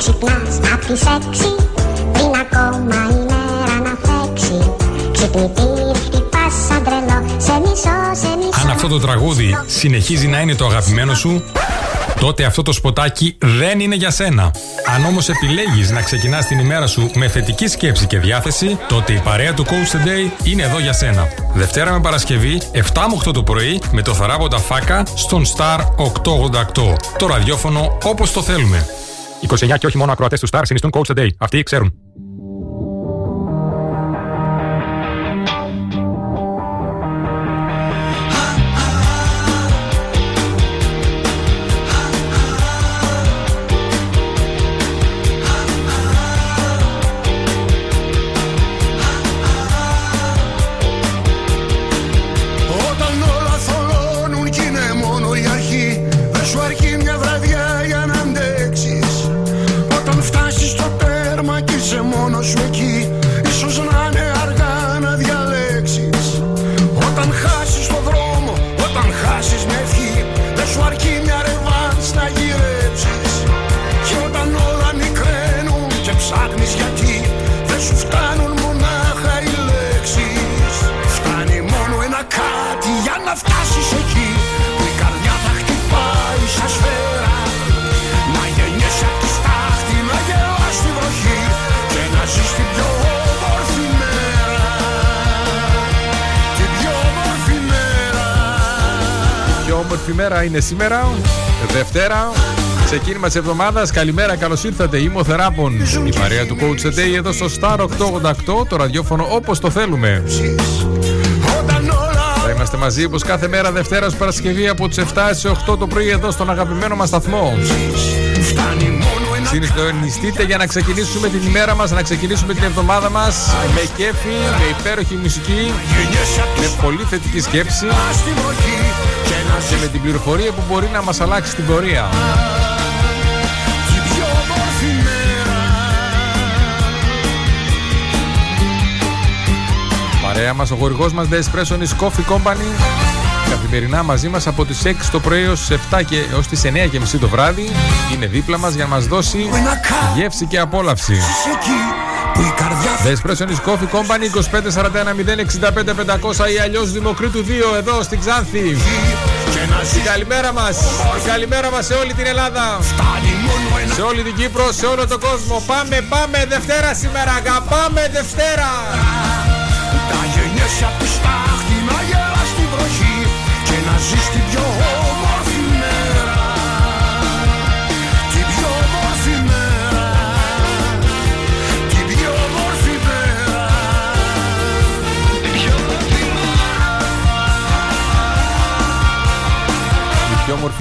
ξυπνάς απ' τις έξι Πριν ακόμα η μέρα να φέξει Ξυπνητήρι χτυπάς σαν τρελό Σε μισό, σε μισό Αν αυτό το τραγούδι συνεχίζει να είναι το αγαπημένο σου, τότε αυτό το σποτάκι δεν είναι για σένα. Αν όμως επιλέγεις να ξεκινάς την ημέρα σου με θετική σκέψη και διάθεση, τότε η παρέα του Coach Today είναι εδώ για σένα. Δευτέρα με Παρασκευή, 7 με 8 το πρωί, με το θαράποντα φάκα στον Star 888. Το ραδιόφωνο όπως το θέλουμε. 29 και όχι μόνο ακροατές του Star συνιστούν Coach Today. Αυτοί ξέρουν. Όμορφη μέρα είναι σήμερα, Δευτέρα. Ξεκίνημα της εβδομάδας. Καλημέρα, καλώς ήρθατε. Είμαι ο Θεράπων. Η παρέα του Coach Today εδώ στο Star 888, το ραδιόφωνο όπως το θέλουμε. Όταν όλα Θα είμαστε μαζί όπως κάθε μέρα Δευτέρα ως Παρασκευή από τις 7 στι 8 το πρωί εδώ στον αγαπημένο μας σταθμό. φτάνει μόνο ένα Συνιστονιστείτε για να ξεκινήσουμε την ημέρα μας, να ξεκινήσουμε την εβδομάδα μας με κέφι, με υπέροχη μουσική, Γεννιέσαι απ' τη με πολύ θετική σκέψη στη βροχή Και να και ζεις με την πληροφορία που μπορεί να μας αλλάξει την πορεία. την πιο όμορφη μέρα Παρέα μας ο χορηγός μας The Espresso is Coffee Company. Καθημερινά μαζί μας από τις 6 το πρωί έως τις 7 και έως τις 9 και μισή το βράδυ. Είναι δίπλα μας για να μας δώσει Ένα κάτι γεύση και απόλαυση εκεί που η καρδιά The Espresso is Coffee Company 2541 065 500 ή αλλιώς Δημοκρίτου 2 εδώ στην Ξάνθη. Και να ζεις. Την καλημέρα μας. Την καλημέρα μας σε όλη την Ελλάδα. Φτάνει μόνο ένα. Σε όλη την Κύπρο, σε όλο τον κόσμο. Πάμε, πάμε Δευτέρα σήμερα Αγαπάμε Δευτέρα. Τα γεννιέσαι απ' τη στάχτη να γελάς στη βροχή. Και να ζεις την πιο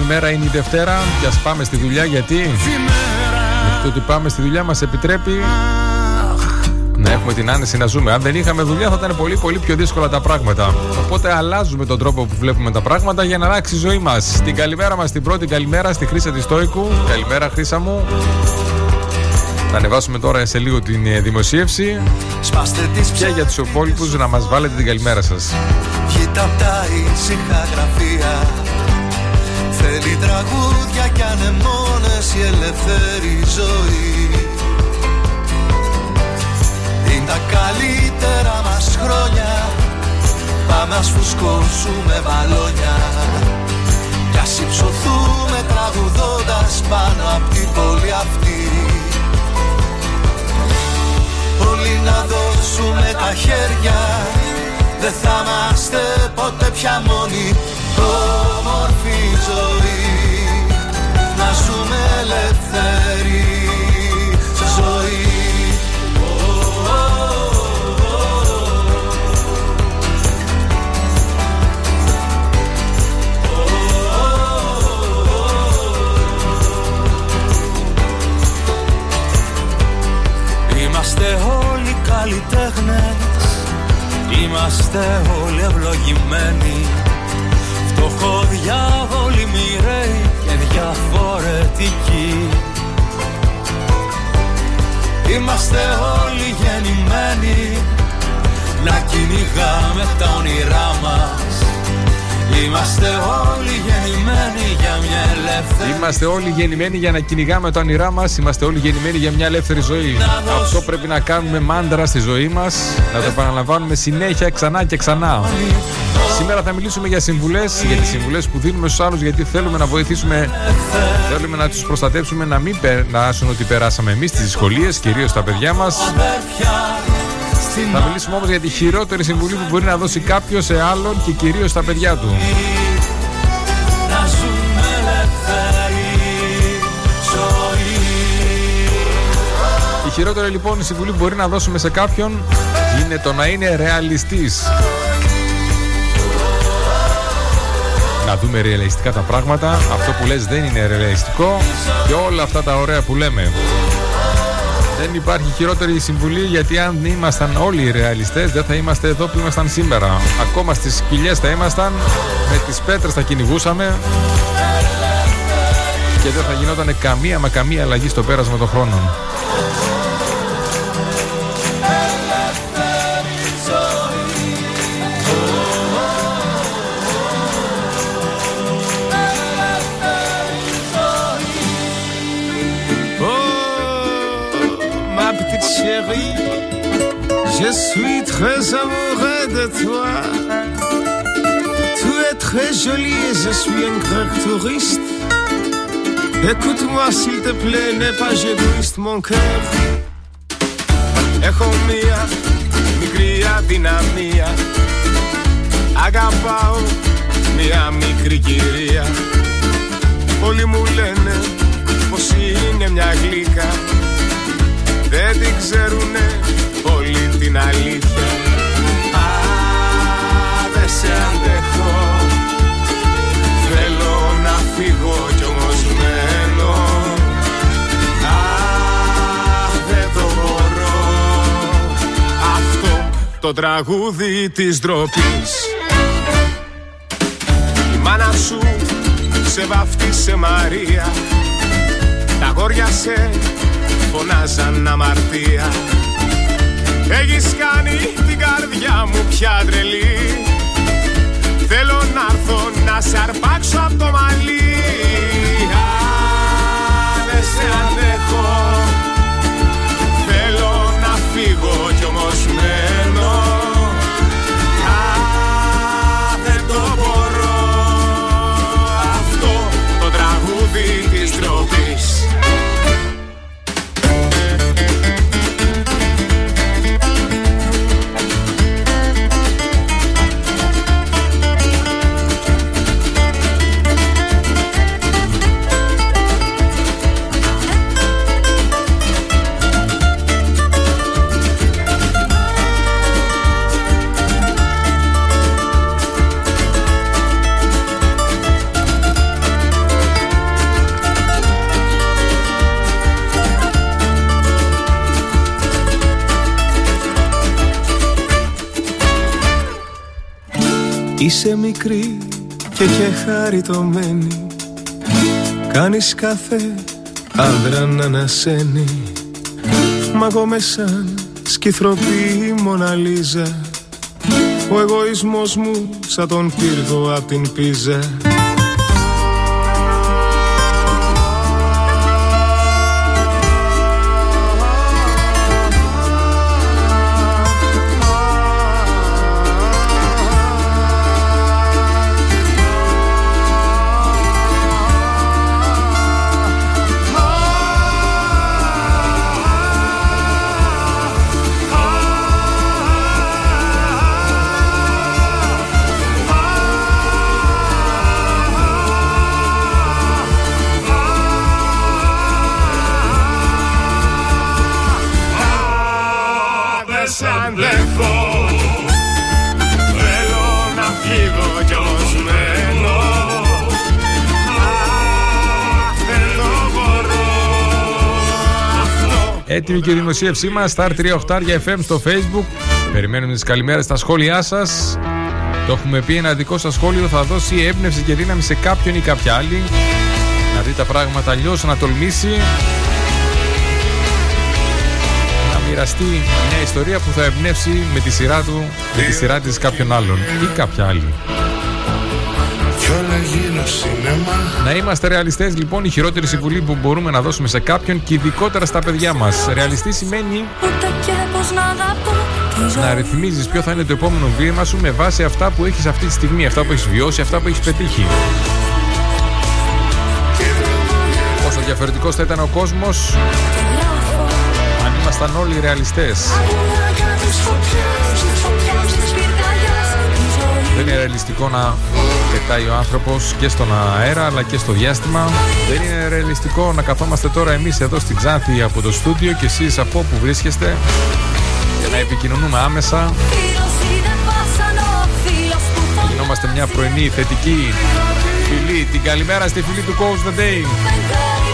μέρα είναι η Δευτέρα Και ας πάμε στη δουλειά γιατί; Μέρα Το ότι πάμε στη δουλειά μας επιτρέπει να έχουμε την άνεση να ζούμε. Αν δεν είχαμε δουλειά θα ήταν πολύ πολύ πιο δύσκολα τα πράγματα. Οπότε αλλάζουμε τον τρόπο που βλέπουμε τα πράγματα για να αλλάξει η ζωή μας. Την καλημέρα μας, την πρώτη καλημέρα στη Χρήσα της Στόικου. Καλημέρα Χρήσα μου. Θα ανεβάσουμε τώρα σε λίγο την ε, δημοσίευση Σπάστε τις και για τους υπόλοιπους να μας βάλετε την καλημέρα σας. Κοίτα απ' τα ήσυχα γραφεία Θέλει τραγούδια κι ανεμόνες η ελεύθερη ζωή. Είναι τα καλύτερα μας χρόνια. Πάμε ας φουσκώσουμε μπαλόνια. Κι ας υψωθούμε τραγουδώντας πάνω απ' την πόλη αυτή. Όλοι να δώσουμε τα χέρια. Δεν θα είμαστε ποτέ πια μόνοι ελεύθερη ζωή. Είμαστε όλοι καλλιτέχνες Είμαστε όλοι ευλογημένοι. Φτωχοδιάβολοι μοιραίοι και διαφορετικοί Είμαστε όλοι γεννημένοι Να κυνηγάμε τα όνειρά μας Είμαστε όλοι γεννημένοι για μια ελεύθερη Είμαστε όλοι γεννημένοι για να κυνηγάμε τα όνειρά μας. Είμαστε όλοι γεννημένοι για μια ελεύθερη ζωή. Αυτό πρέπει να κάνουμε μάντρα στη ζωή μας. Να το επαναλαμβάνουμε συνέχεια ξανά και ξανά. Σήμερα θα μιλήσουμε για συμβουλές, για τις συμβουλές που δίνουμε στους άλλους, γιατί θέλουμε να βοηθήσουμε, θέλουμε να τους προστατεύσουμε να μην περάσουν ότι περάσαμε εμείς τις δυσκολίες, κυρίως τα παιδιά μας. Θα μιλήσουμε όμως για τη χειρότερη συμβουλή που μπορεί να δώσει κάποιος σε άλλον και κυρίως στα παιδιά του. να ζούμε ελεύθερη ζωή Η χειρότερη λοιπόν συμβουλή που μπορεί να δώσουμε σε κάποιον είναι το να είναι ρεαλιστής. Να δούμε ρεαλιστικά τα πράγματα. Αυτό που λες δεν είναι ρεαλιστικό και όλα αυτά τα ωραία που λέμε. Δεν υπάρχει χειρότερη συμβουλή γιατί αν ήμασταν όλοι οι ρεαλιστές δεν θα είμαστε εδώ που ήμασταν σήμερα. Ακόμα στις σκυλιές θα ήμασταν, με τις πέτρες θα κυνηγούσαμε και δεν θα γινόταν καμία μα καμία αλλαγή στο πέρασμα των χρόνων. Je suis très amoureux de toi. Tu es très jolie et je suis un grand touriste. Écoute-moi s'il te plaît, n'aie pas égoïste mon cœur. Έχω μία μικρή αδυναμία Αγαπάω μία μικρή κυρία Όλοι μου λένε πως είναι μια γλύκα Δεν την ξέρουνε όλη την αλήθεια. Α, δεν σε αντέχω. Θέλω να φύγω κι όμως μένω. Αχ, δεν το μπορώ. Αυτό το τραγούδι της ντροπής. Η μάνα σου σε βαφτίσε Μαρία. Τα γόρια σε φωνάζαν αμαρτία Έχεις κάνει την καρδιά μου πια τρελή. Θέλω να έρθω να σε αρπάξω από το μαλλί. Α, Είσαι μικρή και και χαριτωμένη Κάνεις κάθε άντρα να ανασένει. Μα εγώ με σαν σκυθροπή Μοναλίζα Ο εγωισμός μου σαν τον πύργο απ' την πίζα Έτοιμη και η δημοσίευσή μας, Star 38 FM στο Facebook. Περιμένουμε τις καλημέρες στα σχόλιά σας. Το έχουμε πει, ένα δικό σας σχόλιο θα δώσει έμπνευση και δύναμη σε κάποιον ή κάποια άλλη. Να δει τα πράγματα αλλιώς, να τολμήσει. Να μοιραστεί μια ιστορία που θα εμπνεύσει με τη σειρά του, με τη σειρά της κάποιον άλλον ή κάποια άλλη. Κι όλα γύρω σινεμά Να είμαστε ρεαλιστές, λοιπόν, η χειρότερη συμβουλή που μπορούμε να δώσουμε σε κάποιον και ειδικότερα στα παιδιά μας. Ρεαλιστή σημαίνει Ούτε και πως να αγαπώ τη ζωή να ρυθμίζεις ποιο θα είναι το επόμενο βήμα σου με βάση αυτά που έχεις αυτή τη στιγμή, αυτά που έχεις βιώσει, αυτά που έχεις πετύχει. Πόσο διαφορετικός θα ήταν ο κόσμος γράφω αν ήμασταν όλοι ρεαλιστές. Αγωνιά της φωτιάς, της φωτιάς, της πυρκαγιάς Τη ζωή Δεν είναι ρεαλιστικό να πετάει ο άνθρωπος και στον αέρα αλλά και στο διάστημα. Δεν είναι ρεαλιστικό να καθόμαστε τώρα εμείς εδώ στην Ξάνθη από το στούντιο και εσείς από όπου βρίσκεστε και να επικοινωνούμε άμεσα. Φίλος είναι βάσανο, φίλος που φωνάζει Γινόμαστε μια πρωινή θετική φιλή. Την καλημέρα στη φιλή του Coach the Day.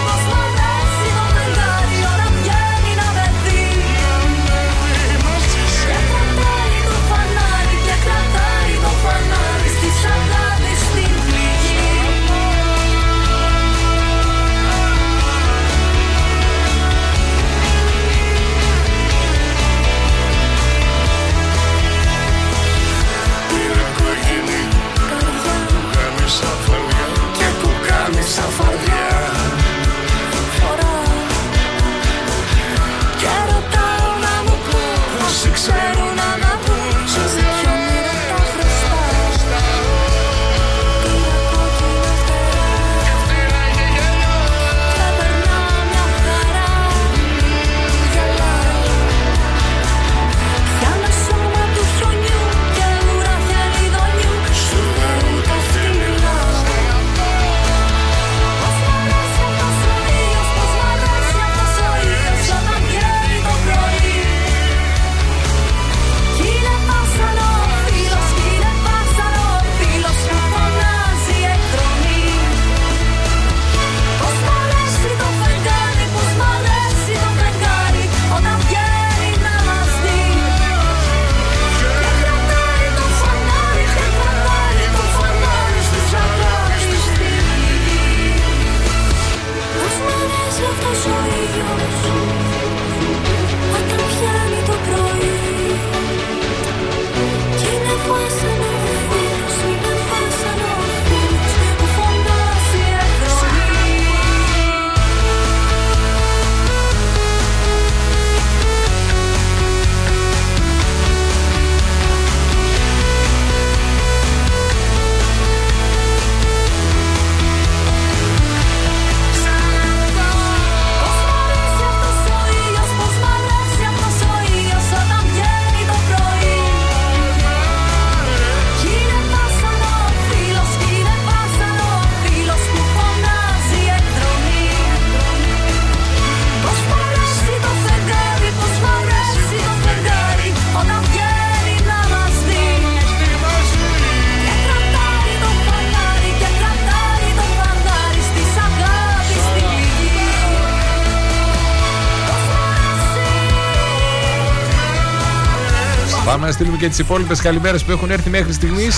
Πάμε να στείλουμε και τις υπόλοιπες καλημέρες που έχουν έρθει μέχρι στιγμής.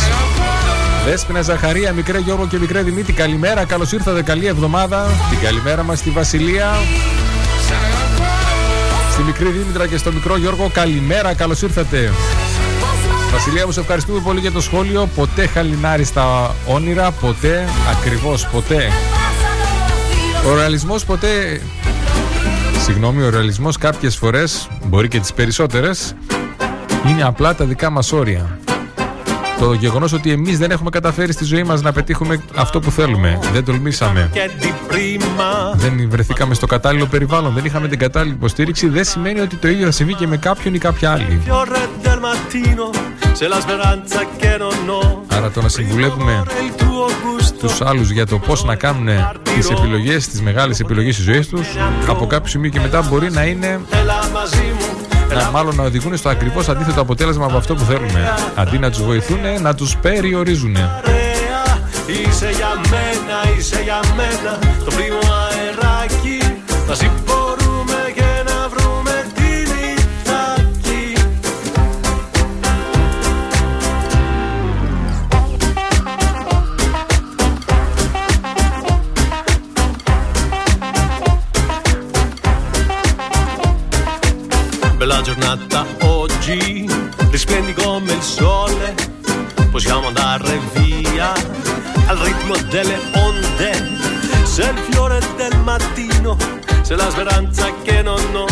Δέσποινα Ζαχαρία, μικρέ Γιώργο και μικρέ Δημήτρη, καλημέρα. Καλώς ήρθατε, καλή εβδομάδα. Την καλημέρα μας στη Βασιλεία. Στη μικρή Δήμητρα και στο μικρό Γιώργο, καλημέρα, καλώς ήρθατε. Βασιλεία μου, σε ευχαριστούμε πολύ για το σχόλιο. Ποτέ χαλινάρι στα όνειρα, ποτέ, ακριβώς ποτέ. Ο ρεαλισμός ποτέ. Συγγνώμη, ο ρεαλισμός κάποιες φορές, μπορεί και τις περισσότερες, είναι απλά τα δικά μας όρια. Το γεγονός ότι εμείς δεν έχουμε καταφέρει στη ζωή μας να πετύχουμε αυτό που θέλουμε. Δεν τολμήσαμε. che di prima Δεν βρεθήκαμε στο κατάλληλο περιβάλλον. Δεν είχαμε την κατάλληλη υποστήριξη. Δεν σημαίνει ότι το ίδιο θα συμβεί και με κάποιον ή κάποια άλλη. fiore del mattino c'è la speranza che non ho Άρα το να συμβουλεύουμε il tuo gusto τους άλλους για το πώς να κάνουν τις επιλογές, τις μεγάλες επιλογές τη ζωή τους, από κάποιο σημείο και μετά μπορεί να είναι e la μαζί μου να μάλλον να οδηγούν στο ακριβώς αντίθετο αποτέλεσμα από αυτό που θέλουμε. Αντί να τους βοηθούν, να τους περιορίζουν. Ρέα, Είσαι για μένα, είσαι για μένα Το πρίμο αεράκι giornata oggi Risplendi come il sole Possiamo andare via al ritmo delle onde. Se il fiore del mattino, se la speranza che non ho,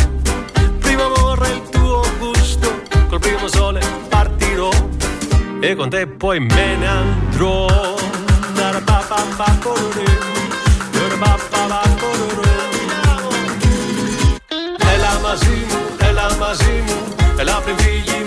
prima vorrei il tuo gusto, col primo sole partirò e con te poi me ne andrò. Μαζί μου, έλα πριν φύγει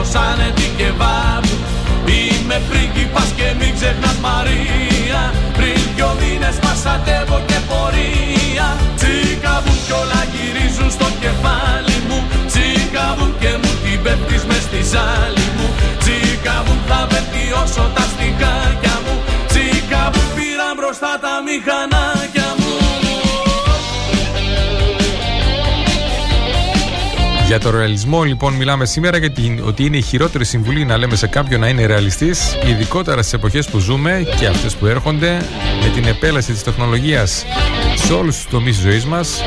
πέσες σαν την κεβάπ Είμαι πρίγκιπας και μην ξεχνάς Μαρία. Πριν δυο μήνες πασατεύω και πορεία. Τσίκαβουν κι όλα γυρίζουν στο κεφάλι μου. Τσίκαβουν και μου την πέφτεις μες στη ζάλη μου. Τσίκαβουν θα βελτιώσω τα στιχάκια μου. Τσίκαβουν πήραν μπροστά τα μηχανάκια Για το ρεαλισμό λοιπόν μιλάμε σήμερα γιατί ότι είναι η χειρότερη συμβουλή να λέμε σε κάποιον να είναι ρεαλιστής ειδικότερα στις εποχές που ζούμε και αυτές που έρχονται με την επέλαση της τεχνολογίας σε όλους τους τομείς της ζωής μας.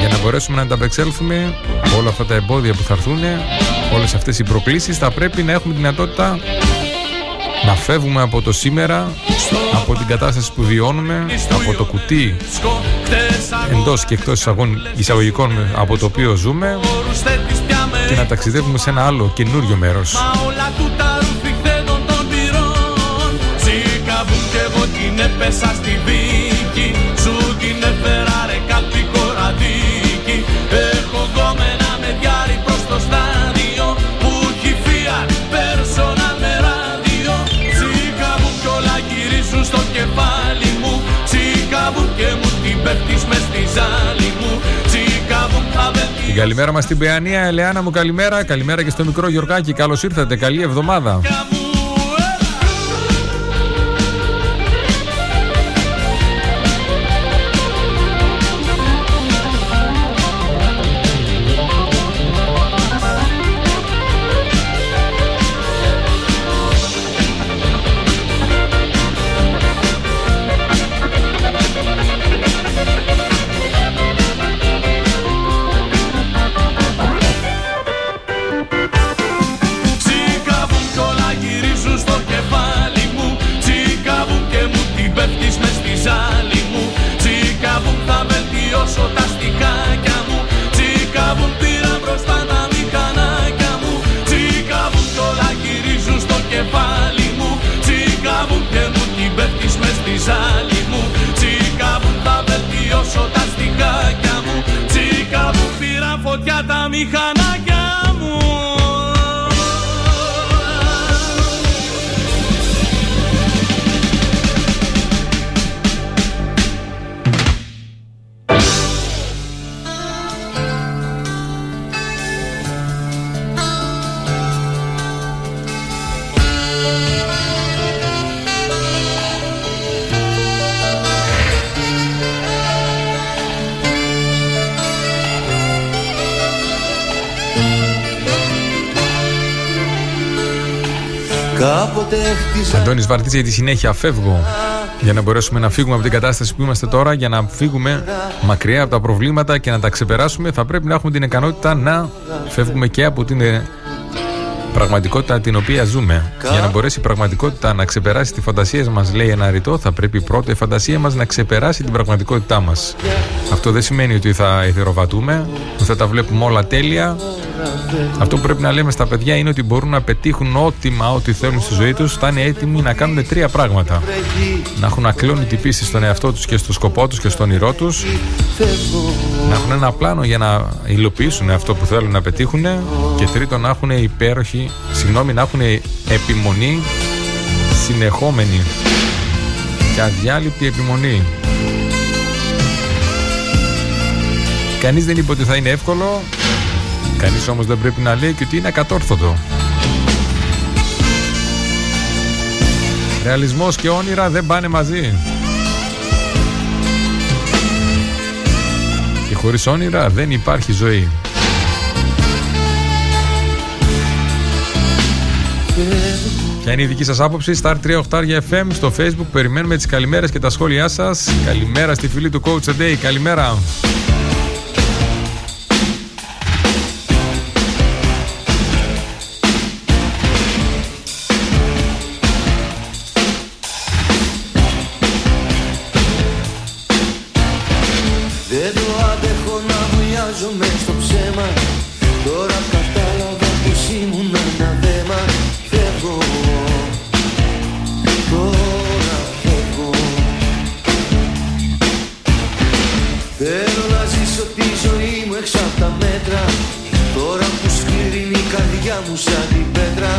Για να μπορέσουμε να ανταπεξέλθουμε όλα αυτά τα εμπόδια που θα έρθουν όλες αυτές οι προκλήσεις θα πρέπει να έχουμε τη δυνατότητα να φεύγουμε από το σήμερα από την κατάσταση που βιώνουμε από το κουτί εντός και εκτός εισαγών- εισαγωγικών από το οποίο ζούμε και να ταξιδεύουμε σε ένα άλλο καινούριο μέρος. Μα όλα του πέφτεις μες στη ζάλη μου Τσίκαβουν θα βελτιώσω Την καλημέρα μας στην Παιανία, Ελεάνα μου καλημέρα. Καλημέρα και στο μικρό Γιωργάκη. Καλώς ήρθατε. Καλή εβδομάδα. Χτίζα Αντώνης Βαρτής για τη συνέχεια φεύγω. Για να μπορέσουμε να φύγουμε από την κατάσταση που είμαστε τώρα για να φύγουμε μακριά από τα προβλήματα και να τα ξεπεράσουμε θα πρέπει να έχουμε την ικανότητα να φεύγουμε και από την ε, πραγματικότητα την οποία ζούμε. Για να μπορέσει η πραγματικότητα να ξεπεράσει τη φαντασία μας, λέει ένα ρητό, θα πρέπει πρώτα η φαντασία μας να ξεπεράσει την πραγματικότητά μας. Αυτό δεν σημαίνει ότι θα εθεροβατούμε, ότι θα τα βλέπουμε όλα τέλεια. Αυτό που πρέπει να λέμε στα παιδιά είναι ότι μπορούν να πετύχουν ό,τι μα ό,τι θέλουν στη ζωή τους, θα είναι έτοιμοι να κάνουν τρία πράγματα. Να έχουν ακλόνητη πίστη στον εαυτό τους και στο σκοπό τους και στον όνειρό τους. Να έχουν ένα πλάνο για να υλοποιήσουν αυτό που θέλουν να πετύχουν. Και τρίτον, να έχουν υπέροχη, συγγνώμη, να έχουν επιμονή συνεχόμενη και αδιάλειπτη επιμονή. Κανείς δεν είπε ότι θα είναι εύκολο, κανείς όμως δεν πρέπει να λέει και ότι είναι ακατόρθωτο. Ρεαλισμός και όνειρα δεν πάνε μαζί. Και χωρίς όνειρα δεν υπάρχει ζωή. Ποια είναι η δική σας άποψη, Star 38 για FM στο Facebook. Περιμένουμε τις καλημέρες και τα σχόλιά σας. Καλημέρα στη φίλη του Coach a Day. Καλημέρα. Καρδιά μου σαν την πέτρα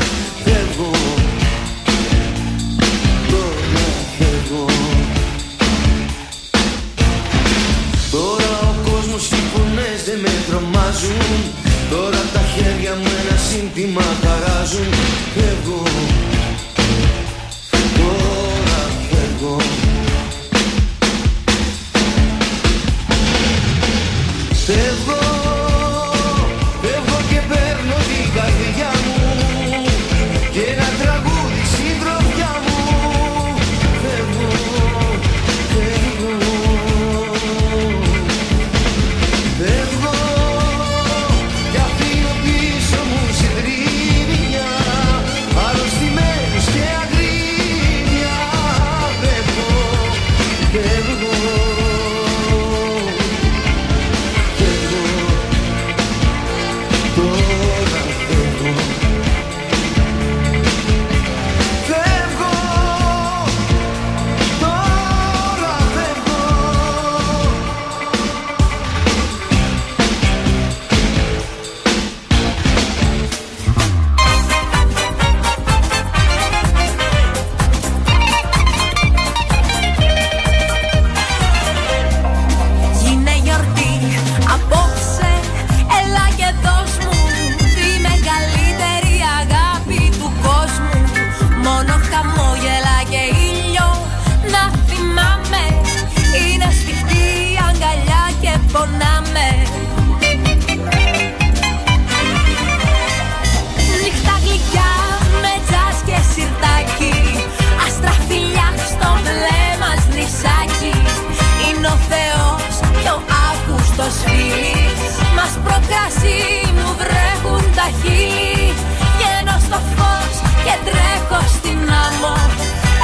Μας προκρασί μου βρέχουν τα χείλη. Βγαίνω στο φως και τρέχω στην άμμο.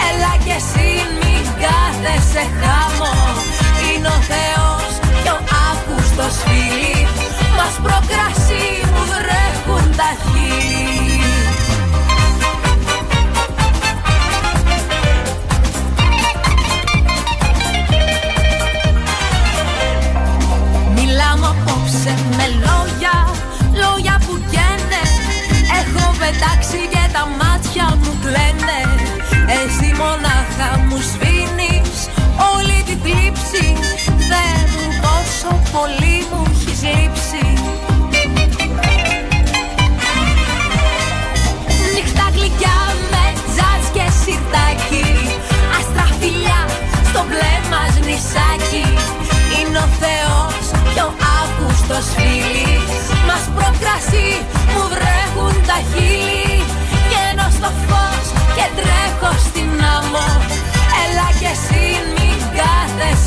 Έλα κι εσύ μην κάθεσαι χάμω. Είναι ο Θεός και ο Αύγουστος φίλοι Μας προκρασί μου βρέχουν τα χείλη. Μιλάμε απόψε με λόγια, λόγια που καίνε. Έχω πετάξει και τα μάτια μου κλαίνε. Εσύ μονάχα μου σβήνεις όλη τη θλίψη. Δεν μου πόσο πολύ μου έχεις λείψει. Νύχτα γλυκιά με τζάζ και σιρτάκι. Άστρα φιλιά στο μπλε μας νησάκι άλλος Μας προκρασί μου βρέχουν τα χείλη. Βγαίνω στο φως και τρέχω στην άμμο. Έλα και εσύ μην κάθεσαι.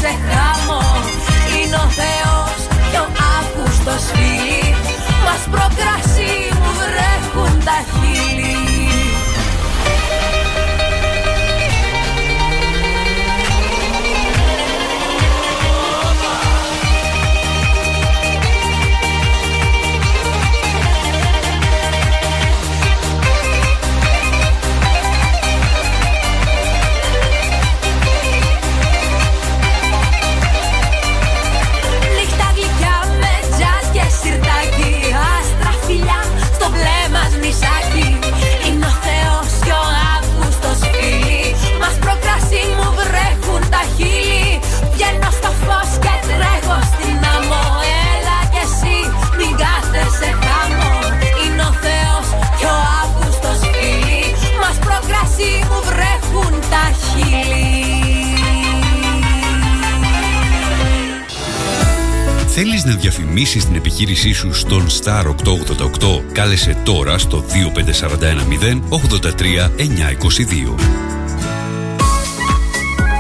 Επιχείρησή σου στον Star 888 κάλεσε τώρα στο 25410 83 922.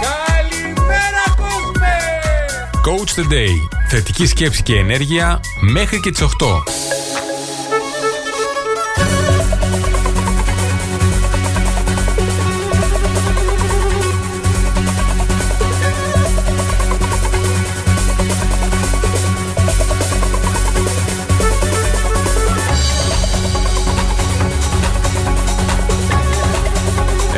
Καλημέρα κόβουμε! Coach the Day. Θετική σκέψη και ενέργεια μέχρι και τις 8.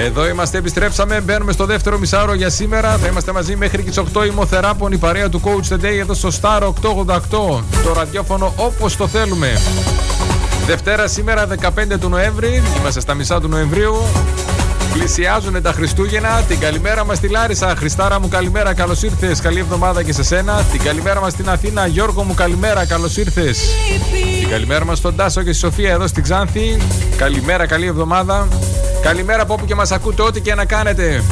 Εδώ είμαστε, επιστρέψαμε. Μπαίνουμε στο δεύτερο μισάωρο για σήμερα. Θα είμαστε μαζί μέχρι και τις 8 ημοθεράπων, η παρέα του Coach Today εδώ στο Star 888. Το ραδιόφωνο όπως το θέλουμε. Δευτέρα σήμερα 15 του Νοέμβρη. Είμαστε στα μισά του Νοεμβρίου. Πλησιάζουν τα Χριστούγεννα. Την καλημέρα μας στη Λάρισα. Χριστάρα μου, καλημέρα, καλώς ήρθες. Καλή εβδομάδα και σε σένα. Την καλημέρα μας στην Αθήνα. Γιώργο μου, καλημέρα, καλώς ήρθες. Την καλημέρα μας στον Τάσο και στη Σοφία εδώ στην Ξάνθη. Καλημέρα, καλή εβδομάδα. Καλημέρα από όπου και μας ακούτε, ό,τι και να κάνετε.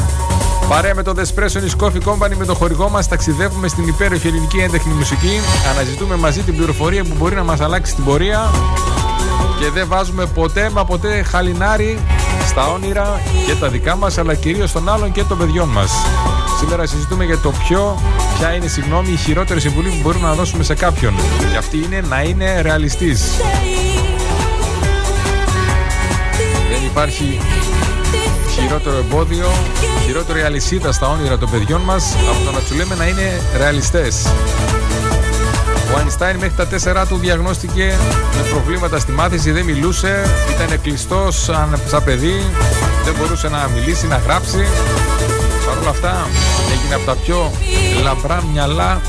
Παρέα με το Despresso is Coffee Company με το χορηγό μας, ταξιδεύουμε στην υπέροχη ελληνική έντεχνη μουσική. Αναζητούμε μαζί την πληροφορία που μπορεί να μας αλλάξει την πορεία. Και δεν βάζουμε ποτέ μα ποτέ χαλινάρι στα όνειρα και τα δικά μας, αλλά κυρίως των άλλων και των παιδιών μας. Σήμερα συζητούμε για το ποιο, ποια είναι συγγνώμη, η χειρότερη συμβουλή που μπορούμε να δώσουμε σε κάποιον. Και αυτή είναι να είναι ρεαλιστής. Υπάρχει χειρότερο εμπόδιο, χειρότερη αλυσίδα στα όνειρα των παιδιών μας από το να του λέμε να είναι ρεαλιστές. Ο Αϊνστάιν μέχρι τα τέσσερα του διαγνώστηκε με προβλήματα στη μάθηση, δεν μιλούσε, ήταν κλειστός σαν, σαν παιδί, δεν μπορούσε να μιλήσει, να γράψει. Παρ' όλα αυτά έγινε από τα πιο λαμπρά μυαλά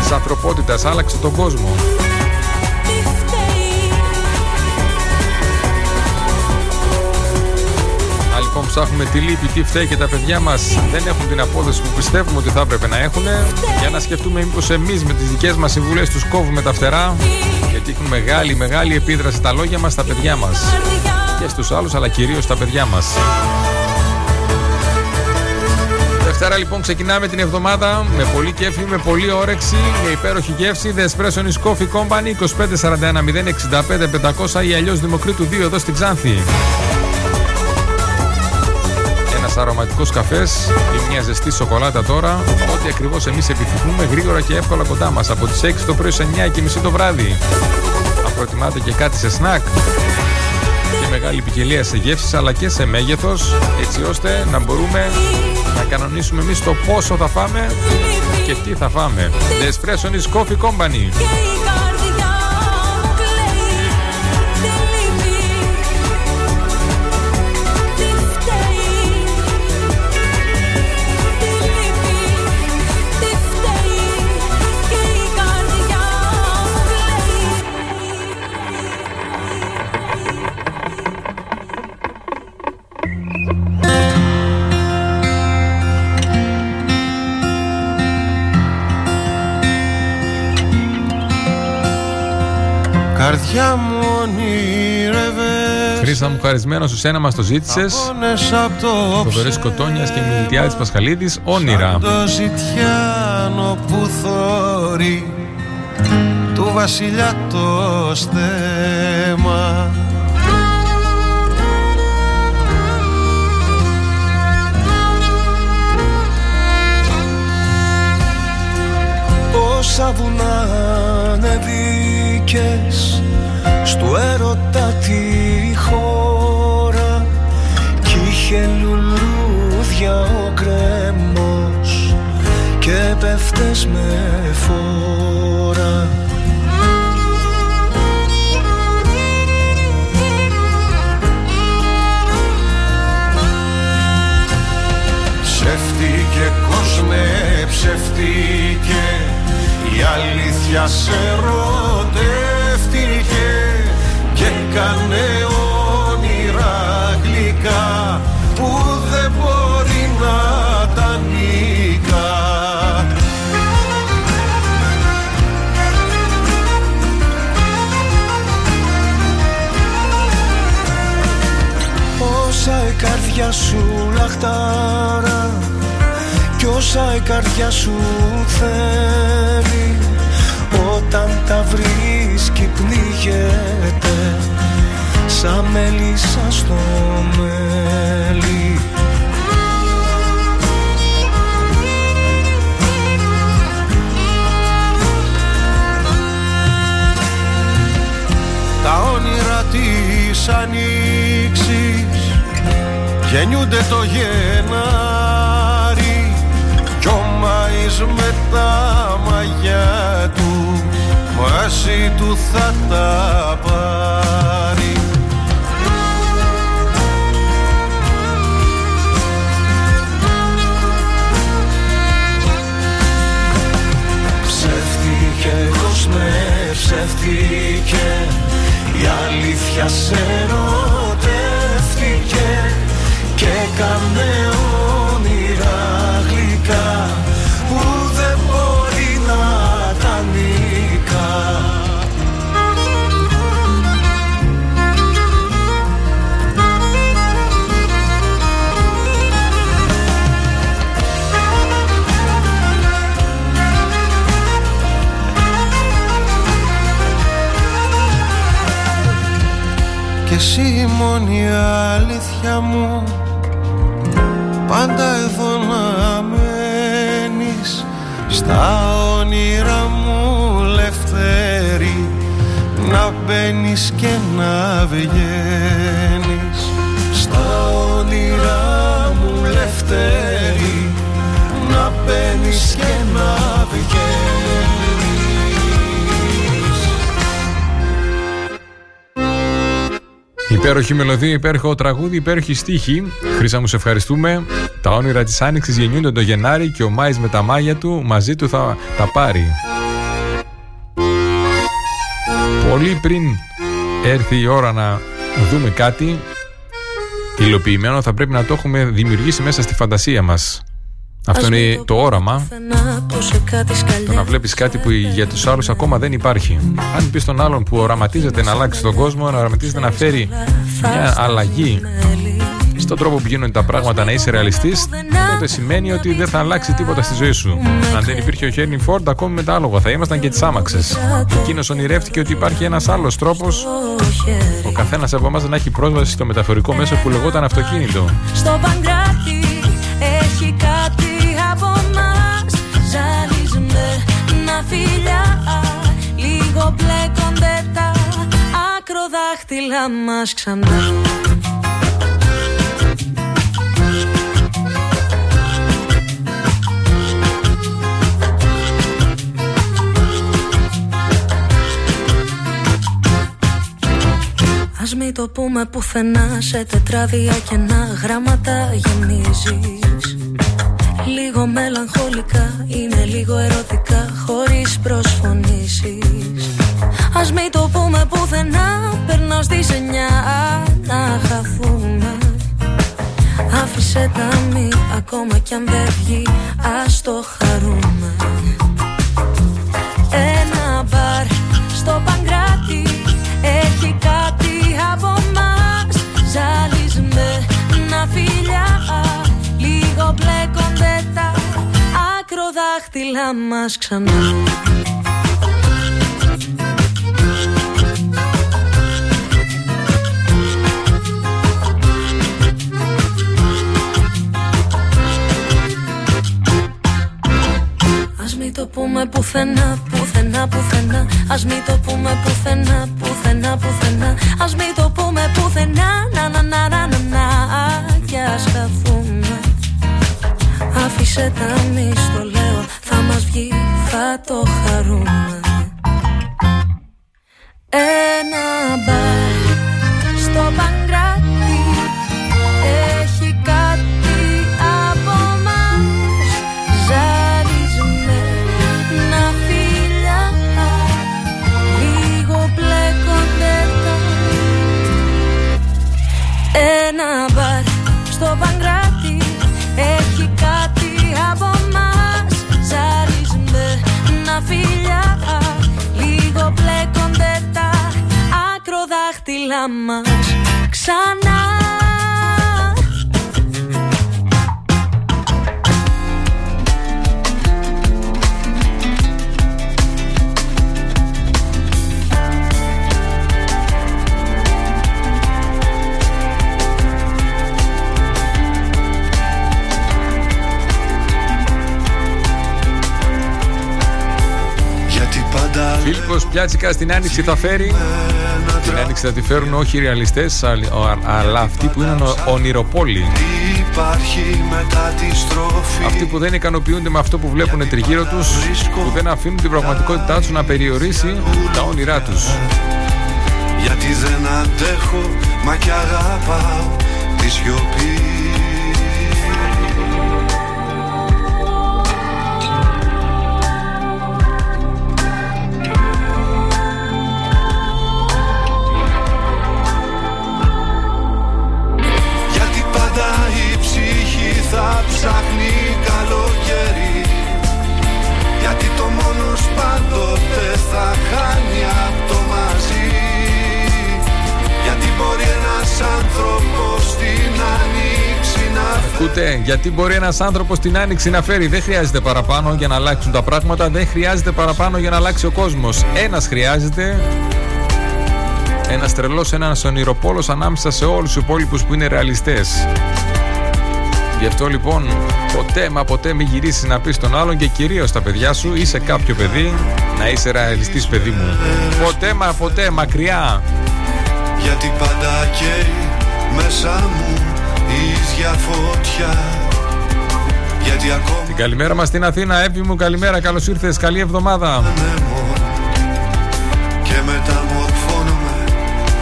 της ανθρωπότητας, άλλαξε τον κόσμο. Ψάχνουμε τη λύπη, τι φταίει και τα παιδιά μας δεν έχουν την απόδοση που πιστεύουμε ότι θα έπρεπε να έχουν, για να σκεφτούμε μήπως εμείς με τις δικές μας συμβουλές τους κόβουμε τα φτερά, γιατί έχουν μεγάλη, μεγάλη επίδραση τα λόγια μας στα παιδιά μας. Και στους άλλους, αλλά κυρίως στα παιδιά μας. Δευτέρα λοιπόν ξεκινάμε την εβδομάδα με πολύ κέφι, με πολύ όρεξη, με υπέροχη γεύση. The Espresso is Coffee Company 2541 065 500 ή αλλιώς Δημοκρίτου 2 εδώ στην Ξάνθη. Ένας αρωματικός καφές ή μια ζεστή σοκολάτα τώρα. Ό,τι ακριβώς εμείς επιθυμούμε γρήγορα και εύκολα κοντά μας. Από τις 6 το πρωί σε 9 και μισή το βράδυ. Αν προτιμάτε και κάτι σε σνακ. Και μεγάλη ποικιλία σε γεύσεις αλλά και σε μέγεθος. Έτσι ώστε να μπορούμε να κανονίσουμε εμείς το πόσο θα φάμε και τι θα φάμε. The Espresso is Coffee Company. Καρδιά μου ονειρεύες Χρήστα μου, χαρισμένος σου σένα μας το ζήτησες. Πόνες απ' το Φοβερή Κοτόνιας και Μιλτιάδης Πασχαλίδης, όνειρα. Σαν το ζητιάνο που θόρει του βασιλιά το στέμα Πόσα βουνά ανεβήκες στου έρωτα τη χώρα. Κι είχε λουλούδια ο κρέμος και πέφτες με φόρα. Ψεύτηκε κόσμε, ψεύτηκε Η αλήθεια σε ερωτεύτηκε Και κάνε όνειρα γλυκά Που δεν μπορεί να τα νικά. Όσα η καρδιά σου λαχτάρα κι Τόσα η καρδιά σου θέλει Όταν τα βρίσκει πνίγεται Σαν μέλισσα στο μέλι. Τα όνειρα της ανοίξης Γεννιούνται το Γενάρη Κι ο Μάης με τα μαγιά του Μαζί του θα τα πάρει αλήθεια σε ερωτεύτηκε Υπέροχη μελωδία, υπέροχο τραγούδι, υπέροχη στίχη. Χρήσα μου, σε ευχαριστούμε. Τα όνειρα της Άνοιξης γεννιούνται το Γενάρη και ο Μάης με τα μάγια του μαζί του θα τα πάρει. Πολύ πριν έρθει η ώρα να δούμε κάτι υλοποιημένο θα πρέπει να το έχουμε δημιουργήσει μέσα στη φαντασία μας. Αυτό είναι το όραμα. Το να βλέπεις κάτι που για τους άλλους ακόμα δεν υπάρχει. Αν πεις στον άλλον που οραματίζεται να αλλάξει τον κόσμο, να οραματίζεται να φέρει μια αλλαγή στον τρόπο που γίνονται τα πράγματα, να είσαι ρεαλιστής, τότε σημαίνει ότι δεν θα αλλάξει τίποτα στη ζωή σου. Αν δεν υπήρχε ο Χέρνι Φόρντ, ακόμη με τα άλογα θα ήμασταν και τις άμαξες. Εκείνος ονειρεύτηκε ότι υπάρχει ένας άλλος τρόπος ο καθένας από εμάς να έχει πρόσβαση στο μεταφορικό μέσο που λεγόταν αυτοκίνητο. Φιλιά Λίγο μπλέκονται τα ακροδάχτυλα μας ξανά. Ας μην το πούμε πουθενά σε τετράδια κενά γράμματα γεμίζεις Λίγο μελαγχολικά, είναι λίγο ερωτικά χωρίς προσφωνήσεις. Ας μην το πούμε πουθενά, περνάω στις εννιά να χαθούμε. Άφησε τα μη ακόμα κι αν δεν βγει, ας το χαρούμε ακροδάχτυλα μας ξανά. Ας μην το πούμε πουθενά, πουθενά, πουθενά. Ας μην το πούμε πουθενά, πουθενά, πουθενά. Ας μην το πούμε πουθενά, να να να να να να. Κι ας χαθούμε. Άφησε τα μη στο λέω, θα μας βγει, θα το χαρούμε. Ένα μπαρ στο Παγκράτη δάχτυλά μας ξανά. Φίλιππος Πιάτσικα στην Άνοιξη θα φέρει. Την άνοιξη θα τη φέρουν όχι οι ρεαλιστές, αλλά αυτοί που είναι ονειροπόλοι. Υπάρχει μετά τη στροφή Αυτοί που δεν ικανοποιούνται με αυτό που βλέπουν τριγύρω τους, που δεν αφήνουν την πραγματικότητά τους να περιορίσει τα όνειρά τους. Γιατί δεν αντέχω μα κι αγαπάω τη σιωπή Ακούτε, γιατί μπορεί ένας άνθρωπος την άνοιξη να φέρει. Δεν χρειάζεται παραπάνω για να αλλάξουν τα πράγματα, δεν χρειάζεται παραπάνω για να αλλάξει ο κόσμος. Ένας χρειάζεται. Ένας τρελός, ένας ονειροπόλος ανάμεσα σε όλους τους υπόλοιπους που είναι ρεαλιστές. Γι' αυτό λοιπόν, ποτέ μα ποτέ μην γυρίσεις να πεις στον άλλον και κυρίως στα παιδιά σου ή σε κάποιο παιδί να είσαι ρεαλιστής, παιδί μου. Ποτέ μα ποτέ μακριά. Γιατί πάντα καίει μέσα μου η ίδια φωτιά Γιατί ακόμα Την καλημέρα μας στην Αθήνα, Εύη μου, καλημέρα, καλώς ήρθες, καλή εβδομάδα. ανέμω Και μεταμορφώνομαι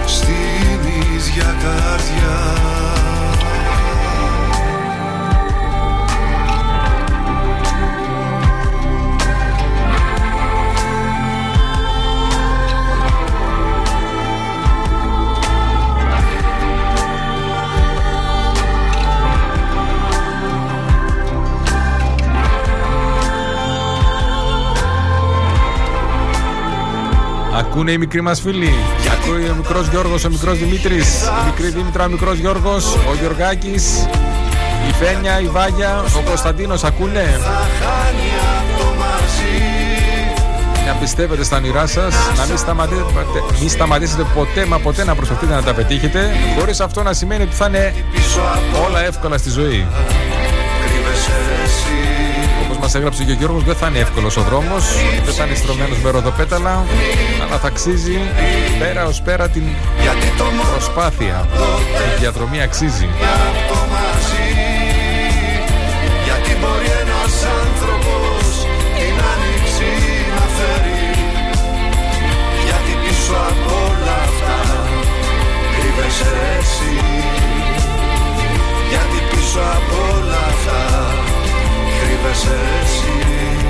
στην ίδια καρδιά Ακούνε οι μικροί μας φίλοι. Ακούει ο μικρός Γιώργος, ο μικρός Δημήτρης, η μικρή Δήμητρα, ο μικρός Γιώργος, ο Γιωργάκης, η Φένια, η Βάγια, ο Κωνσταντίνος. Ακούνε; Χάνει απ' το μαζί Να πιστεύετε στα όνειρά σας, να μην σταματήσετε, μην σταματήσετε ποτέ μα ποτέ να προσπαθείτε να τα πετύχετε, χωρίς αυτό να σημαίνει ότι θα είναι Πίσω από όλα εύκολα στη ζωή. κρύβεσαι εσύ Όπω μας έγραψε και ο Γιώργος, δεν θα είναι εύκολος ο δρόμος, δεν θα είναι στρωμένος με ροδοπέταλα, αλλά θα αξίζει πέρα ως πέρα την Γιατί το μόνο προσπάθεια. Η διαδρομή αξίζει. απ' το μαζί Γιατί μπορεί ένας άνθρωπος την άνοιξη να φέρει; Γιατί πίσω από όλα αυτά κρύβεσαι εσύ; Γιατί πίσω από όλα αυτά κρύβεσαι εσύ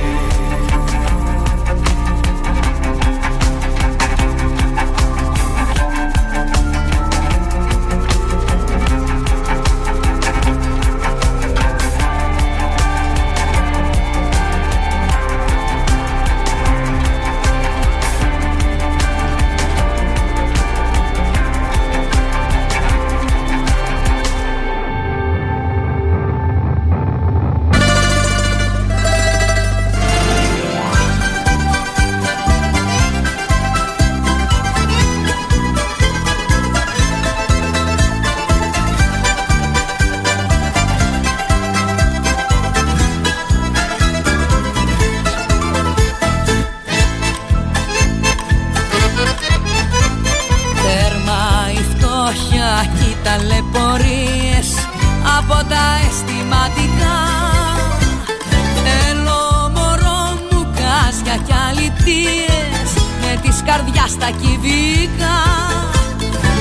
καρδιάς τα κυβικά.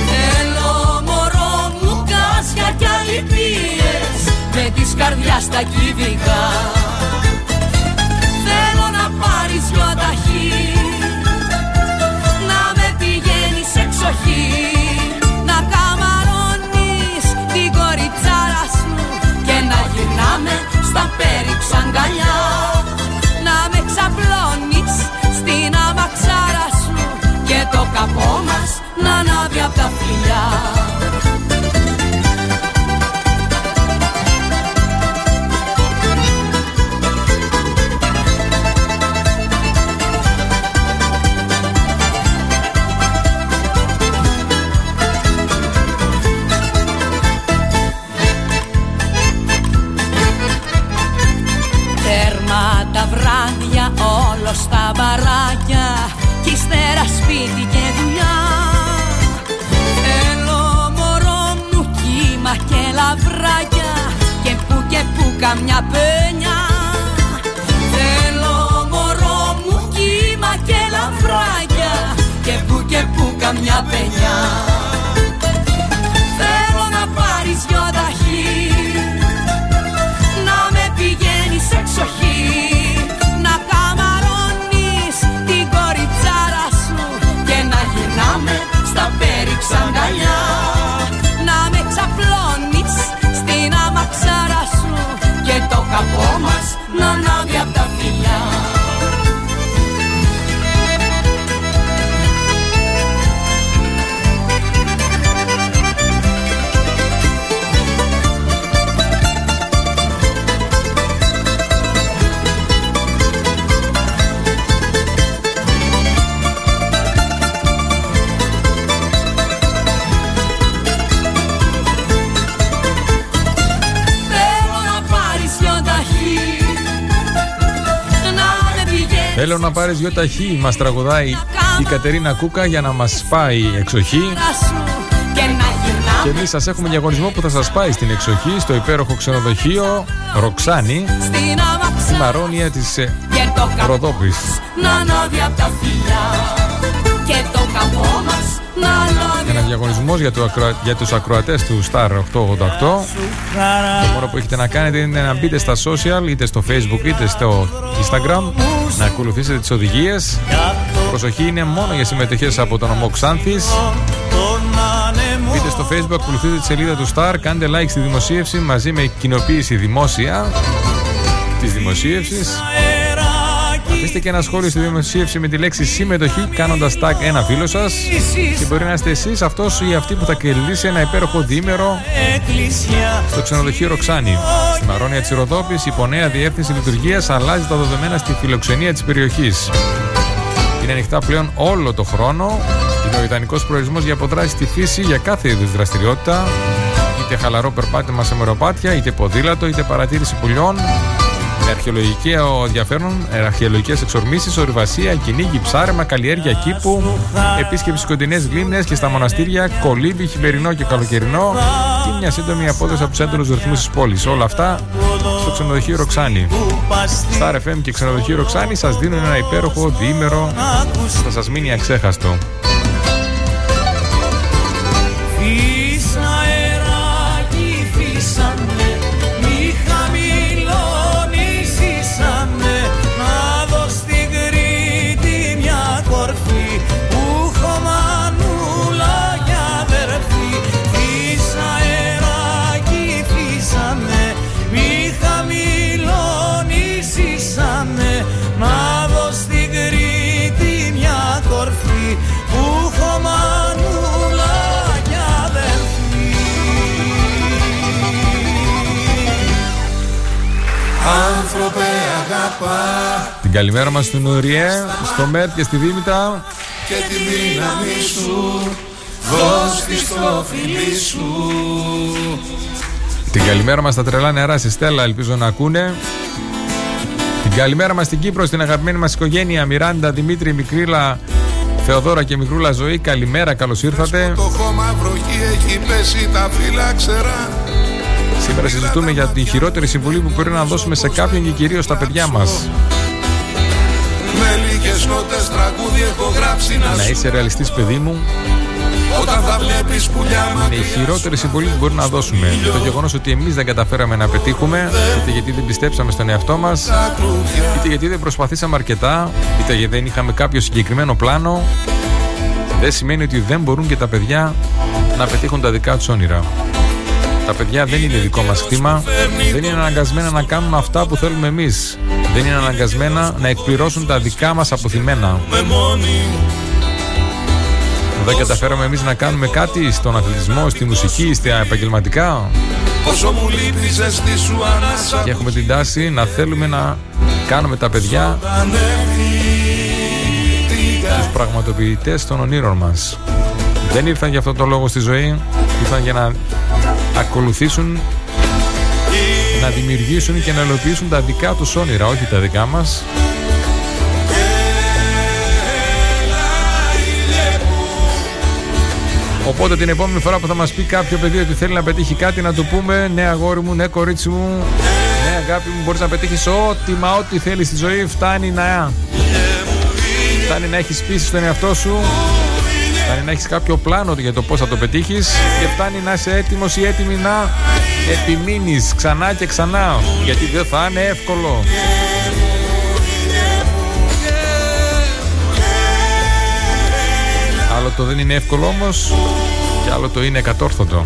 Θέλω μωρό μου κάσια κι αλητίες με της καρδιάς τα κυβικά. Θέλω να πάρεις δυο ταχύ να με πηγαίνεις εξοχή Να καμαρώνεις την κοριτσάρα σου Και να γυρνάμε στα πέριξα αγκαλιά Και το καπό μας καμιά πένια. Θέλω μωρό μου κύμα και λαβράκια Και που και που καμιά πένια πάρεις δυο ταχύ, μας τραγουδάει η Κατερίνα Κούκα για να μας πάει εξοχή. σου Και να γυρνάμε Και εμείς σας έχουμε διαγωνισμό που θα σας πάει στην εξοχή, στο υπέροχο ξενοδοχείο Ροξάνη, στην στη αμαξάρα Μαρόνια της Και το καπό Ροδόπης. να ανάβει απ' τα φιλιά Και το καπό μας να ανάβει Ένας διαγωνισμός για, το ακροα... για τους ακροατές του Star 888. Το μόνο που έχετε να κάνετε είναι να μπείτε στα social, είτε στο facebook είτε στο instagram, να ακολουθήσετε τις οδηγίες. Προσοχή είναι μόνο για συμμετοχές από τον ομό Ξάνθης. Μπείτε στο facebook, ακολουθείτε τη σελίδα του Star, κάντε like στη δημοσίευση μαζί με κοινοποίηση δημόσια της δημοσίευσης. Αφήστε και ένα σχόλιο στη δημοσίευση με τη λέξη συμμετοχή κάνοντας tag ένα φίλο σας και μπορεί να είστε εσείς αυτός ή αυτή που θα κερδίσει ένα υπέροχο διήμερο στο ξενοδοχείο Ροξάνη. Στη Μαρόνια της Ροδόπης η υπονέα διεύθυνση λειτουργίας αλλάζει τα δεδομένα στη φιλοξενία της περιοχής. Είναι ανοιχτά πλέον όλο το χρόνο. Είναι ο ιδανικός προορισμός για αποτράσεις στη φύση για κάθε είδους δραστηριότητα. Είτε χαλαρό περπάτημα σε μεροπάτια, είτε ποδήλατο, είτε παρατήρηση πουλιών. Με αρχαιολογικό ενδιαφέρον, αρχαιολογικές εξορμήσεις, ορειβασία, κυνήγι, ψάρεμα, καλλιέργεια κήπου, επίσκεψη στις κοντινές λίμνες και στα μοναστήρια, κολύμπι, χειμερινό και καλοκαιρινό και μια σύντομη απόδοση από τους έντονους ρυθμούς της πόλης. Όλα αυτά στο ξενοδοχείο Ροξάνη. Star FM και ξενοδοχείο Ροξάνη σας δίνουν ένα υπέροχο διήμερο που θα σας μείνει αξέχαστο. Την καλημέρα μας στην Ουριέ, στο Μέτ και στη Δήμητρα. και τη δύναμη σου Δώσ' της στο φιλί σου Την καλημέρα μας στα τρελά νερά στη Στέλλα, ελπίζω να ακούνε. Την καλημέρα μας στην Κύπρο, στην αγαπημένη μας οικογένεια Μιράντα, Δημήτρη, Μικρίλα, Θεοδόρα και Μικρούλα Ζωή. Καλημέρα, καλώς ήρθατε. Το χώμα βροχή έχει πέσει τα φύλλα ξερά Σήμερα συζητούμε για τη χειρότερη συμβουλή που μπορεί να δώσουμε σε κάποιον και κυρίως στα παιδιά μας. Με λίγες νότες τραγούδι έχω γράψει να Να σου είσαι ρεαλιστής, παιδί μου, Όταν θα βλέπεις πουλιά είναι η μακριά χειρότερη συμβουλή που μπορεί να δώσουμε. Και το γεγονός ότι εμείς δεν καταφέραμε να πετύχουμε, είτε γιατί δεν πιστέψαμε στον εαυτό μας, τα κλούδια είτε γιατί δεν προσπαθήσαμε αρκετά, είτε γιατί δεν είχαμε κάποιο συγκεκριμένο πλάνο, δεν σημαίνει ότι δεν μπορούν και τα παιδιά να πετύχουν τα δικά τους όνειρα. Τα παιδιά δεν είναι δικό μας χτήμα, δεν είναι αναγκασμένα να κάνουν αυτά που θέλουμε εμείς. Δεν είναι αναγκασμένα να εκπληρώσουν τα δικά μας αποθυμένα. με μόνη Δεν καταφέραμε εμείς να κάνουμε κάτι στον αθλητισμό, στη μουσική, στα επαγγελματικά. Όσο μου λείπει η ζεστή σου ανάσα Και έχουμε την τάση να θέλουμε να κάνουμε τα παιδιά τους πραγματοποιητές των ονείρων μας. Δεν ήρθαν για αυτό το λόγο στη ζωή, ήρθαν για να ακολουθήσουν να δημιουργήσουν και να ελοποιήσουν τα δικά τους όνειρα, όχι τα δικά μας. Οπότε την επόμενη φορά που θα μας πει κάποιο παιδί ότι θέλει να πετύχει κάτι να του πούμε ναι αγόρι μου, ναι κορίτσι μου, ναι αγάπη μου μπορείς να πετύχεις ό,τι μα ό,τι θέλεις στη ζωή φτάνει να... Φτάνει να έχεις πίσει στον εαυτό σου Φτάνει να έχεις κάποιο πλάνο για το πώς θα το πετύχεις και φτάνει να είσαι έτοιμος ή έτοιμη να επιμείνεις ξανά και ξανά γιατί δεν θα είναι εύκολο. Άλλο το δεν είναι εύκολο όμως και άλλο το είναι κατόρθωτο.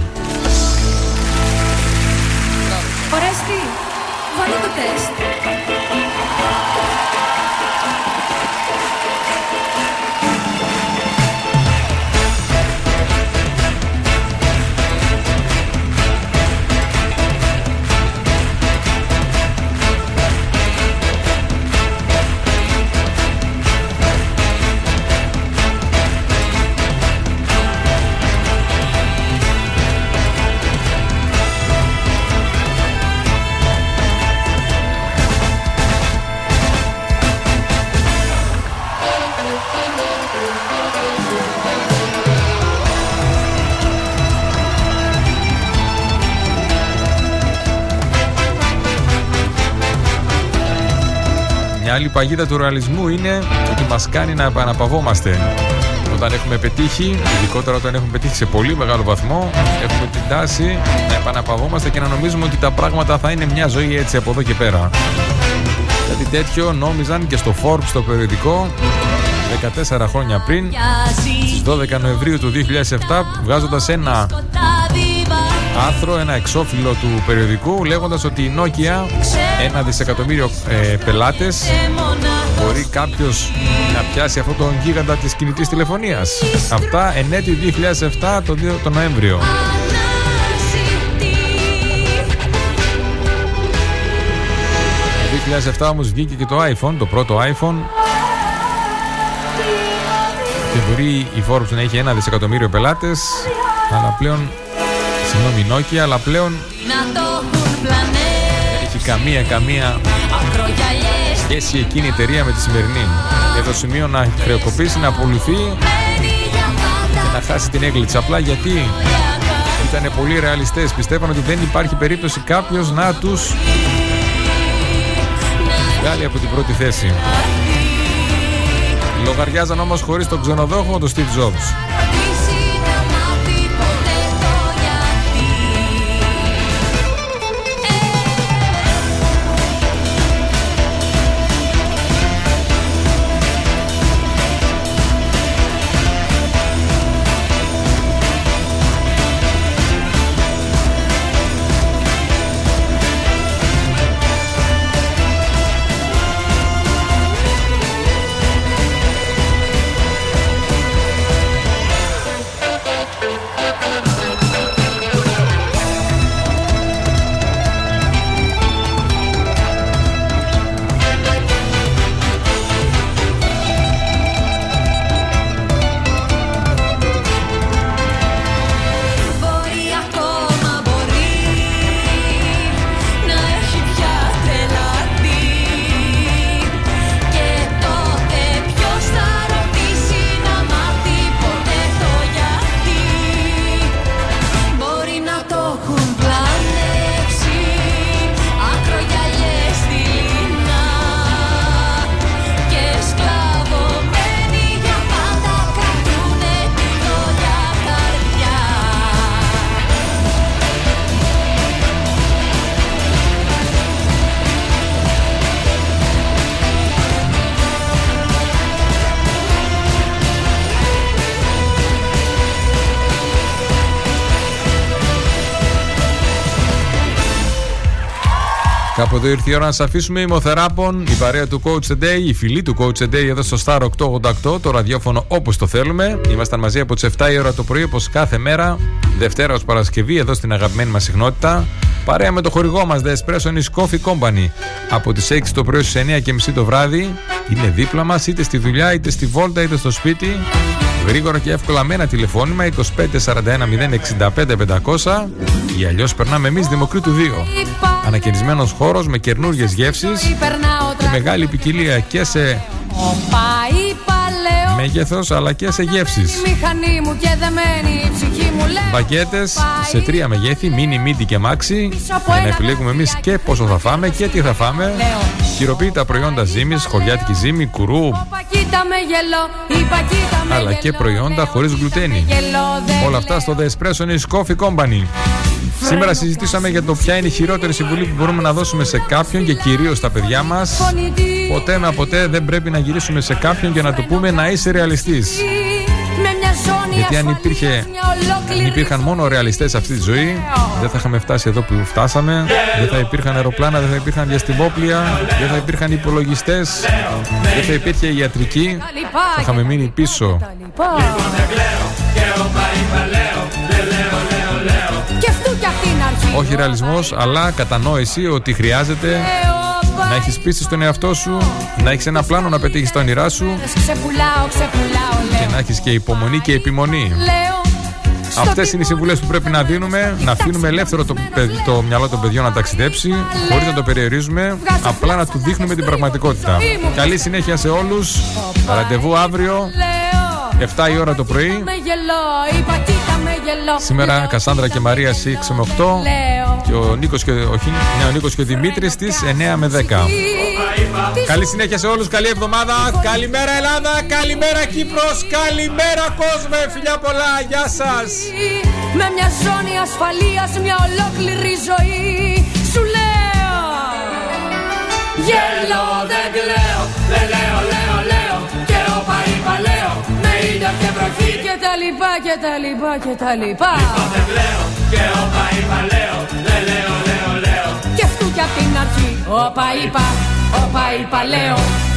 Παγίδα του ρεαλισμού είναι ότι μας κάνει να επαναπαυόμαστε. Όταν έχουμε πετύχει, ειδικότερα όταν έχουμε πετύχει σε πολύ μεγάλο βαθμό, έχουμε την τάση να επαναπαυόμαστε και να νομίζουμε ότι τα πράγματα θα είναι μια ζωή έτσι από εδώ και πέρα. Κάτι τέτοιο νόμιζαν και στο Forbes το περιοδικό 14 χρόνια πριν, στις 12 Νοεμβρίου του 2007, βγάζοντας ένα άρθρο, ένα εξώφυλλο του περιοδικού, λέγοντας ότι η Nokia, ένα δισεκατομμύριο ε, πελάτες, μπορεί κάποιος να πιάσει αυτόν τον γίγαντα της κινητής τηλεφωνίας. Αυτά ενέτη 2007 το, 2 το Νοέμβριο. Το 2007 όμως βγήκε και το iPhone, το πρώτο iPhone και μπορεί η Forbes να έχει ένα δισεκατομμύριο πελάτες αλλά πλέον συγγνώμη Nokia αλλά πλέον δεν έχει καμία καμία σχέση εκείνη η εταιρεία με τη σημερινή. Για το σημείο να χρεοκοπήσει, να απολυθεί και να χάσει την έγκλητσα απλά γιατί ήταν πολύ ρεαλιστές. Πιστεύαν ότι δεν υπάρχει περίπτωση κάποιος να τους βγάλει από την πρώτη θέση. Λογαριάζαν όμως χωρίς τον ξενοδόχο τον Steve Jobs. Κάπου εδώ ήρθε η ώρα να σας αφήσουμε ημοθεράπων, η παρέα του Coach the Day, η φιλή του Coach the Day εδώ στο Star 888, το ραδιόφωνο όπως το θέλουμε. Ήμασταν μαζί από τις 7 η ώρα το πρωί, όπως κάθε μέρα, Δευτέρα ως Παρασκευή, εδώ στην αγαπημένη μας συχνότητα. Παρέα με το χορηγό μας, The Espresso is Coffee Company. Από τις 6 το πρωί στις 9.30 το βράδυ, είναι δίπλα μας, είτε στη δουλειά, είτε στη βόλτα, είτε στο σπίτι. Γρήγορα και εύκολα με ένα τηλεφώνημα 2541 065 500 ή αλλιώς περνάμε εμείς Δημοκρίτου 2. Ανακαινισμένος χώρος με καινούριε γεύσεις και μεγάλη ποικιλία και σε μέγεθος αλλά και σε γεύσεις. Η μηχανή μου και δεμένη η ψυχή μου λέει Μπακέτε σε τρία μεγέθη, μίνι, μίντι και μάξι. Για να επιλέγουμε εμείς και πόσο θα φάμε και τι θα φάμε. Χειροποίητα προϊόντα ζύμης, χωριάτικη ζύμη, κουρού, Πακίτα με γελό, η πακίτα με αλλά και γελό, προϊόντα χωρίς γλουτένη. γελό, δεν Όλα αυτά στο The Espresso News Coffee Company. Σήμερα συζητήσαμε για το ποια είναι η χειρότερη συμβουλή που μπορούμε να δώσουμε σε κάποιον και κυρίως στα παιδιά μας. φωνητή Ποτέ μα ποτέ δεν πρέπει να γυρίσουμε σε κάποιον και να του πούμε να είσαι ρεαλιστής. με μια ζώνη Γιατί αν ασφαλείας, υπήρχε, μια ολόκληρη αν υπήρχαν μόνο ρεαλιστές σε αυτή τη ζωή, δεν θα είχαμε φτάσει εδώ που φτάσαμε. Δεν θα υπήρχαν αεροπλάνα, δεν θα υπήρχαν διαστημόπλια, δεν θα υπήρχαν υπολογιστές, δεν θα υπήρχε ιατρική. τα λοιπά, Θα είχαμε μείνει πίσω. Όχι ρεαλισμός, αλλά κατανόηση ότι χρειάζεται να έχεις πίστη στον εαυτό σου, να έχεις ένα πλάνο να πετύχεις τα όνειρά σου Ξεπουλάω, ξεπουλάω, λέω και να έχεις και υπομονή και επιμονή. Λέω στο Αυτές είναι οι συμβουλές που πρέπει να δίνουμε. Να αφήνουμε ελεύθερο το, παιδ- το μυαλό των παιδιών να ταξιδέψει, χωρίς να το περιορίζουμε, απλά να του δείχνουμε την πραγματικότητα. Καλή συνέχεια σε όλους. Ραντεβού αύριο, Λέω 7 η ώρα το πρωί. Με γελό, η πακίτα με γελό Σήμερα Λέω, Κασάνδρα και Μαρία στι 6 με 8. Λέω Και ο Νίκος και, ο, Χι- ναι, ο Νίκος και ο Δημήτρης στις 9 με 10. Τι Καλή συνέχεια σε όλους, καλή εβδομάδα. Καλημέρα Ελλάδα, καλημέρα Κύπρος, καλημέρα κόσμο. Φιλιά πολλά, γεια σας. Με μια ζώνη ασφαλείας Μια ολόκληρη ζωή Σου λέω Γελώ δεν κλαίω και βροχή Και τα λοιπά και τα λοιπά και τα λοιπά. Δεν κλαίω Και όπα είπα λέω. Δεν λέω λέω λέω. Και αυτού κι απ' την αρχή Όπα είπα Όπα είπα λέω